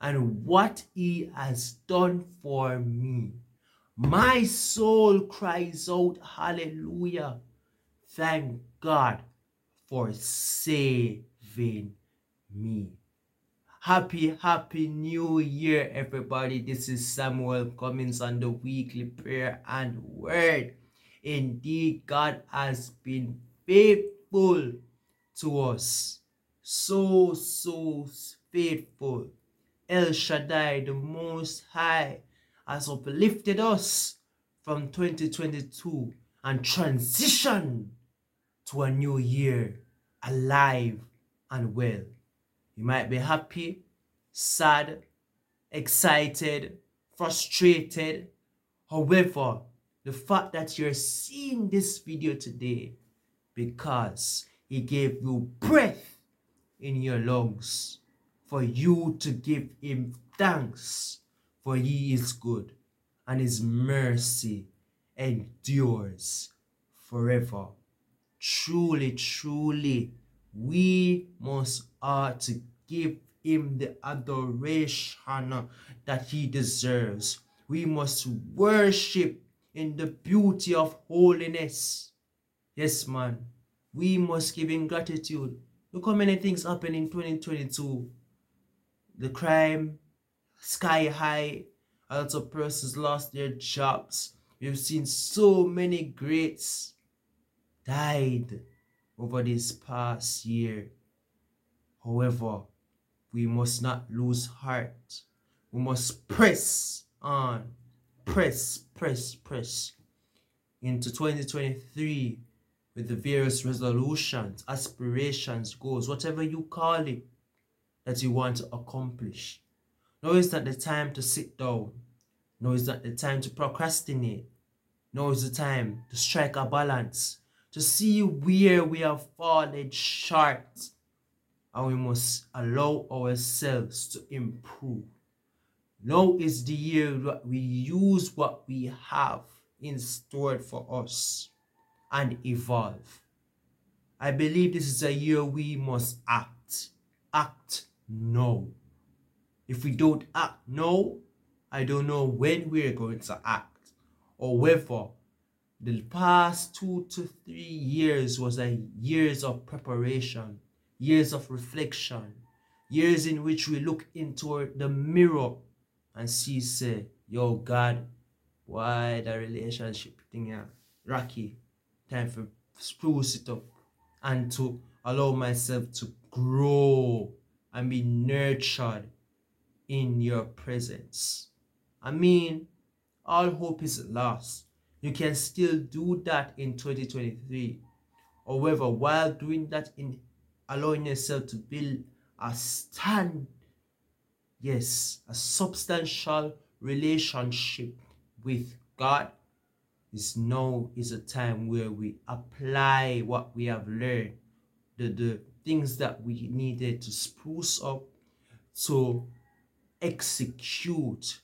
and what he has done for me. My soul cries out, Hallelujah. Thank God for saving me. Happy, happy new year, everybody. This is Samuel Cummins on the weekly prayer and word. Indeed, God has been faithful to us. So, so faithful. El Shaddai, the Most High, has uplifted us from 2022 and transitioned to a new year alive and well. You might be happy, sad, excited, frustrated. However, the fact that you're seeing this video today because he gave you breath in your lungs for you to give him thanks for he is good and his mercy endures forever. Truly, truly, we must are to give him the adoration that he deserves. We must worship in the beauty of holiness. Yes, man. We must give him gratitude. Look how many things happened in 2022 the crime sky high. A lot of persons lost their jobs. We've seen so many greats died over this past year. However, we must not lose heart. We must press on, press, press, press into 2023 with the various resolutions, aspirations, goals, whatever you call it that you want to accomplish. No, it's not the time to sit down. No, it's not the time to procrastinate. No, it's the time to strike a balance, to see where we have fallen short. And we must allow ourselves to improve. Now is the year that we use what we have in store for us and evolve. I believe this is a year we must act. Act no. If we don't act now, I don't know when we're going to act or whether the past two to three years was a years of preparation, years of reflection, years in which we look into the mirror and see, say, yo, God, why the relationship thing here? Rocky. Time for spruce it up and to allow myself to grow and be nurtured in your presence. I mean, all hope is lost. You can still do that in 2023. However, while doing that in allowing yourself to build a stand, yes, a substantial relationship with God is now is a time where we apply what we have learned, the, the things that we needed to spruce up to execute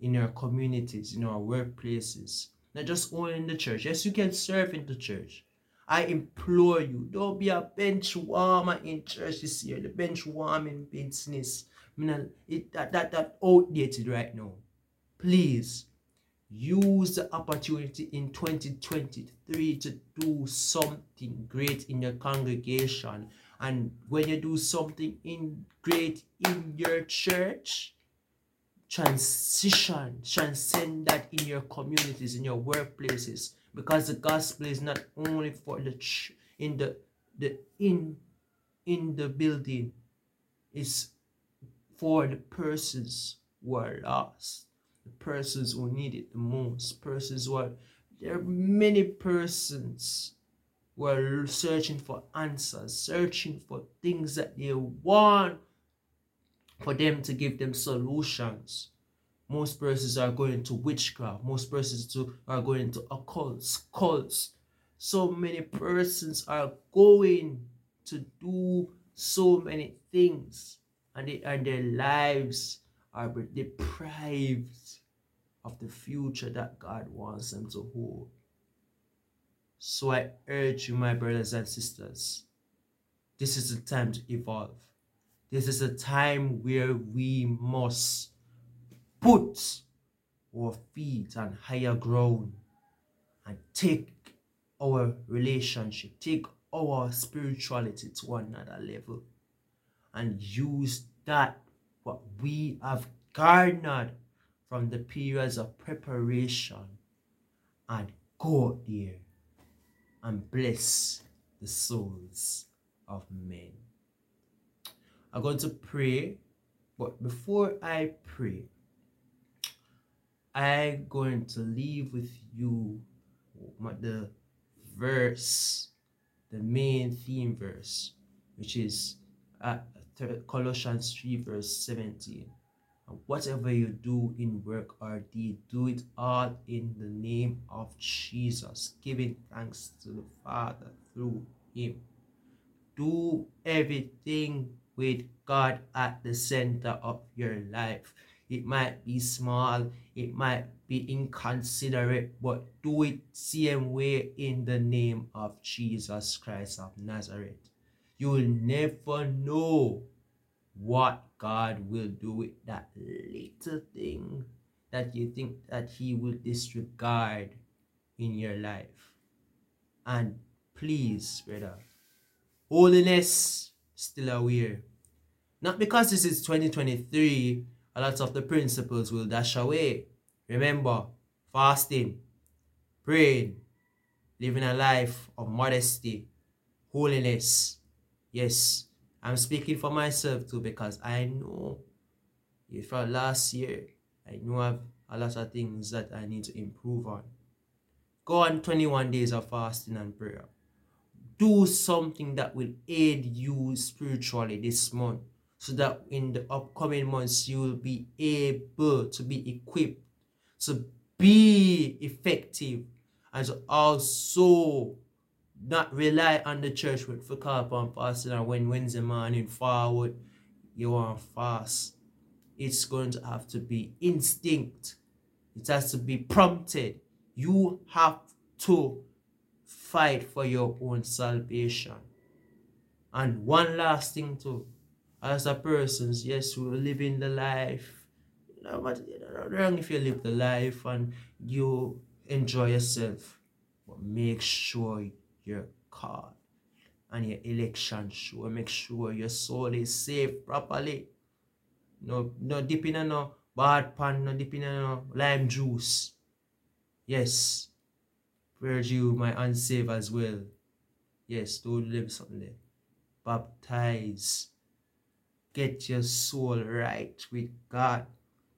in our communities, in our workplaces, not just only in the church. Yes, you can serve in the church. I implore you, don't be a bench warmer in church this year. The bench warming business, I mean, it, that, that, that outdated right now. Please, use the opportunity in 2023 to do something great in your congregation. And when you do something in great in your church transition transcend that in your communities in your workplaces. Because the gospel is not only for the ch- in the the in in the building. It's for the persons who are lost persons who need it the most, persons who are, there are many persons who are searching for answers, searching for things that they want for them to give them solutions. Most persons are going to witchcraft. Most persons to, are going to occults, cults. So many persons are going to do so many things, and, they, and their lives are deprived of the future that God wants them to hold. So I urge you, my brothers and sisters, This is the time to evolve. This is a time where we must put our feet on higher ground and take our relationship, take our spirituality to another level and use that what we have garnered from the periods of preparation and go there and bless the souls of men. I'm going to pray, but before I pray, I'm going to leave with you the verse, the main theme verse, which is uh, Colossians 3, verse 17. Whatever you do in work or deed, do it all in the name of Jesus, giving thanks to the Father through Him. Do everything with God at the center of your life. It might be small, it might be inconsiderate, but do it same way in the name of Jesus Christ of Nazareth. You will never know what God will do with that little thing that you think that He will disregard in your life. And please, brother, holiness still aware. Not because this is 2023, a lot of the principles will dash away. Remember, fasting, praying, living a life of modesty, holiness. Yes, I'm speaking for myself too because I know from last year, I know I've a lot of things that I need to improve on. Go on 21 days of fasting and prayer. Do something that will aid you spiritually this month so that in the upcoming months you will be able to be equipped to be effective and to also not rely on the church with for call upon fasting and when Wednesday morning forward you want fast. It's going to have to be instinct. It has to be prompted. You have to fight for your own salvation. And one last thing too as a person, yes, we're living the life. But you know, wrong if you live the life and you enjoy yourself. But make sure your card and your election sure. Make sure your soul is safe properly. No, no dipping in no bad pan, no dipping in no lime juice. Yes. Purge you my unsaved as well. Yes, don't live something there. Baptize get your soul right with God.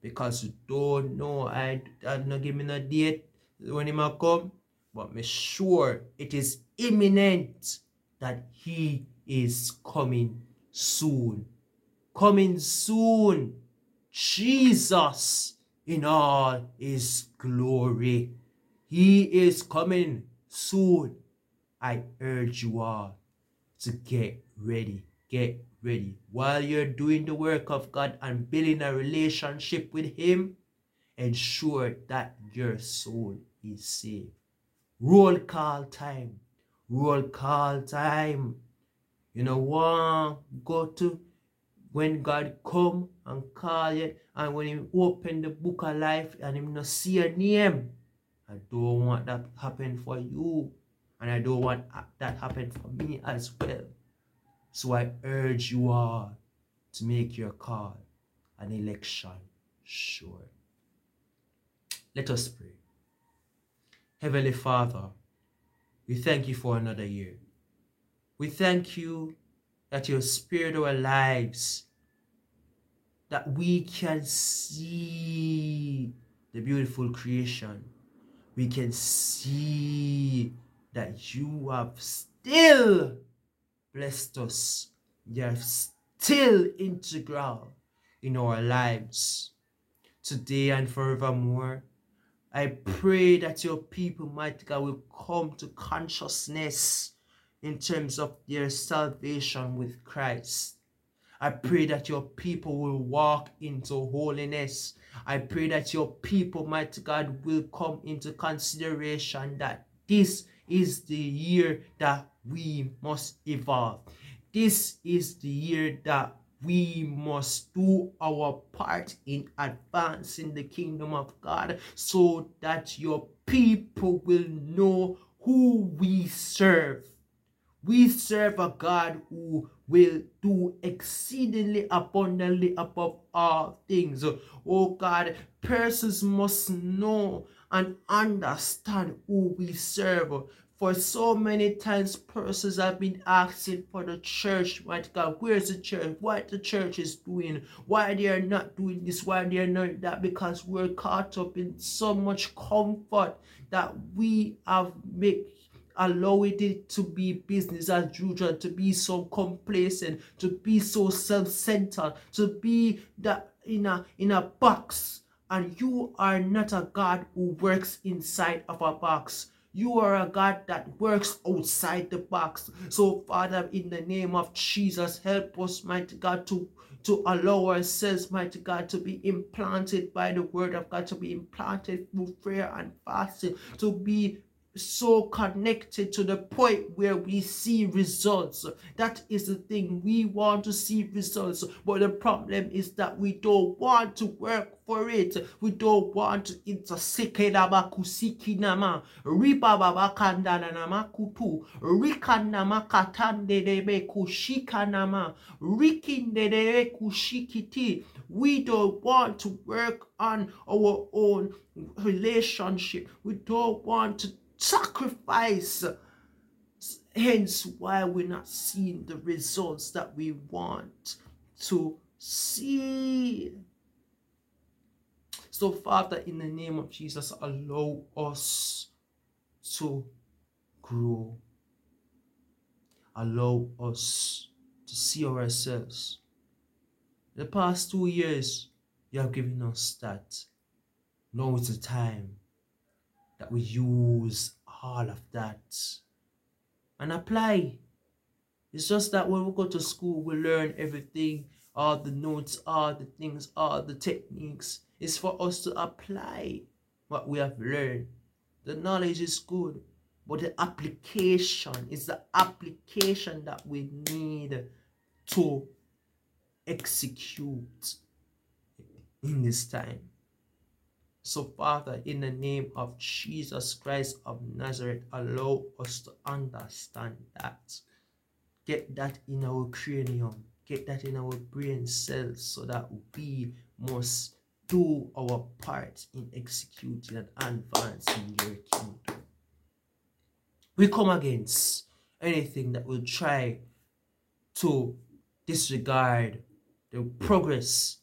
Because you don't know, I, I not give me no date when he might come, but make sure it is imminent that he is coming soon. Coming soon. Jesus in all his glory. He is coming soon. I urge you all to get ready. Get ready. While you're doing the work of God and building a relationship with Him, ensure that your soul is saved. Roll call time. Roll call time. You know what? Go to when God come and call you and when He open the book of life and Him not see your name. I don't want that happen for you. And I don't want that happen for me as well. So I urge you all to make your call an election sure. Let us pray. Heavenly Father, we thank you for another year. We thank you that you spared our lives, that we can see the beautiful creation. We can see that you have still blessed us. You are still integral in our lives today and forevermore. I pray that your people, mighty God, will come to consciousness in terms of their salvation with Christ. I pray that your people will walk into holiness. I pray that your people, mighty God, will come into consideration that this is the year that we must evolve. this is the year that we must do our part in advancing the kingdom of God so that your people will know who we serve. We serve a God who will do exceedingly abundantly above all things. Oh God, persons must know and understand who we serve. For so many times, persons have been asking for the church, right God, where's the church? What the church is doing? Why they are not doing this? Why they are not that? Because we're caught up in so much comfort that we have made allowing it to be business as usual, to be so complacent, to be so self-centered, to be that in a in a box. And you are not a God who works inside of a box. You are a God that works outside the box. So, Father, in the name of Jesus, help us, mighty God, to to allow ourselves, mighty God, to be implanted by the word of God, to be implanted through prayer and fasting, to be so connected to the point where we see results. That is the thing. We want to see results, but the problem is that we don't want to work for it. We don't want to intersekedamakusikinama ribababakandanamakutu rikandamakatandedebe kushikanama rikindedebe kushikiti. We don't want to work on our own relationship. We don't want to sacrifice. Hence, why we're not seeing the results that we want to see. So, Father, in the name of Jesus, allow us to grow. Allow us to see ourselves. The past two years, you have given us that. Now is the time that we use all of that and apply. It's just that when we go to school, we learn everything, all the notes, all the things, all the techniques. It's for us to apply what we have learned. The knowledge is good, but the application is the application that we need to execute in this time. So, Father, in the name of Jesus Christ of Nazareth, allow us to understand that. Get that in our cranium, get that in our brain cells so that we must do our part in executing and advancing your kingdom. We come against anything that will try to disregard the progress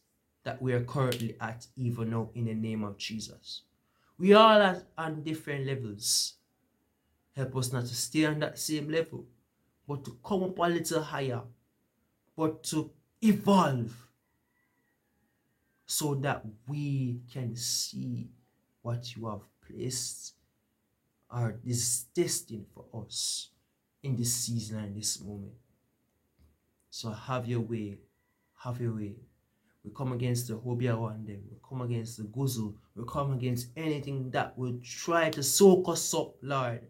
that we are currently at even now in the name of Jesus. We all are on different levels. Help us not to stay on that same level, but to come up a little higher, but to evolve so that we can see what you have placed or is destined for us in this season and this moment. So have your way, have your way. We come against the Hobia one day. We come against the Guzu. We come against anything that will try to soak us up, Lord.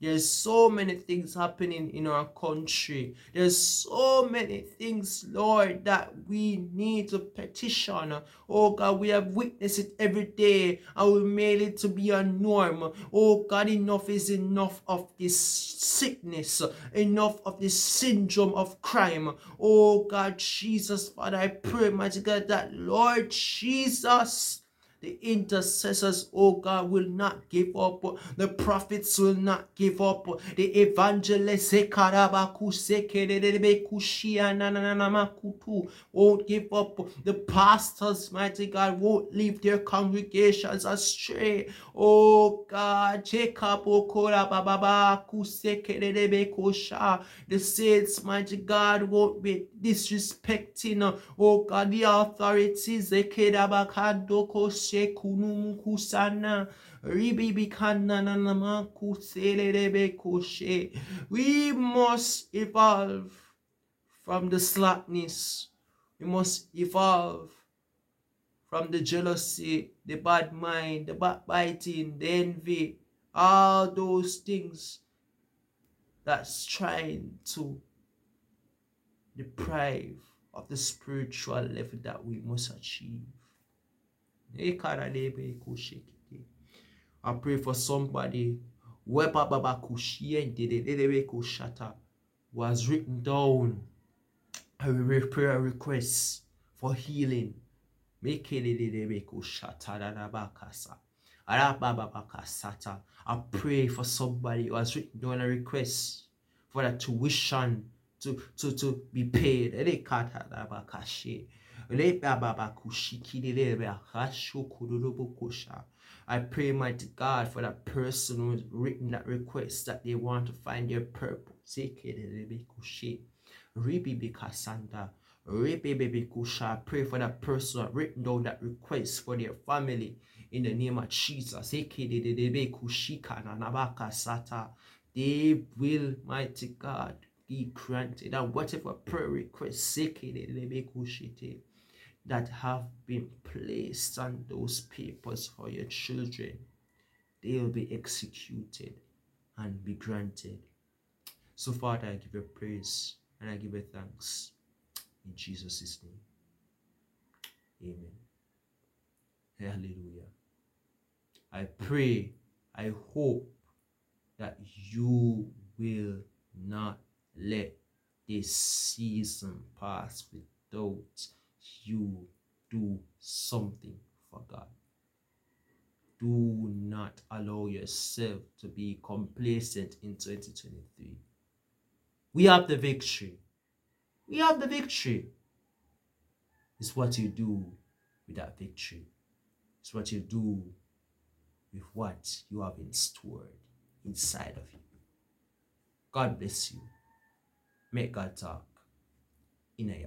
There's so many things happening in our country. There's so many things, Lord, that we need to petition. Oh God, we have witnessed it every day and we made it to be a norm. Oh God, enough is enough of this sickness, enough of this syndrome of crime. Oh God, Jesus, Father, I pray, mighty God, that Lord Jesus the intercessors, oh God, will not give up. The prophets will not give up. The evangelists won't give up. The pastors, mighty God, won't leave their congregations astray. Oh God, the saints, mighty God, won't be disrespecting, oh God, the authorities shekunu kusana we must evolve from the slackness we must evolve from the jealousy the bad mind the backbiting the envy all those things that's trying to deprive of the spiritual level that we must achieve. I pray for somebody. Who has written down. A prayer request for healing. I pray for somebody who has written down a request for that tuition to, to, to be paid. I pray, mighty God, for that person who's written that request that they want to find their purpose. Pray for that person who written down that request for their family in the name of Jesus. They will, mighty God, be granted. And whatever prayer requests that have been placed on those papers for your children, they will be executed and be granted. So, Father, I give you praise and I give you thanks in Jesus' name. Amen. Hallelujah. I pray, I hope that you will not let this season pass without you do something for God. Do not allow yourself to be complacent in 2023. We have the victory. We have the victory. It's what you do with that victory. It's what you do with what you have in stored inside of you. God bless you. Make God talk in a.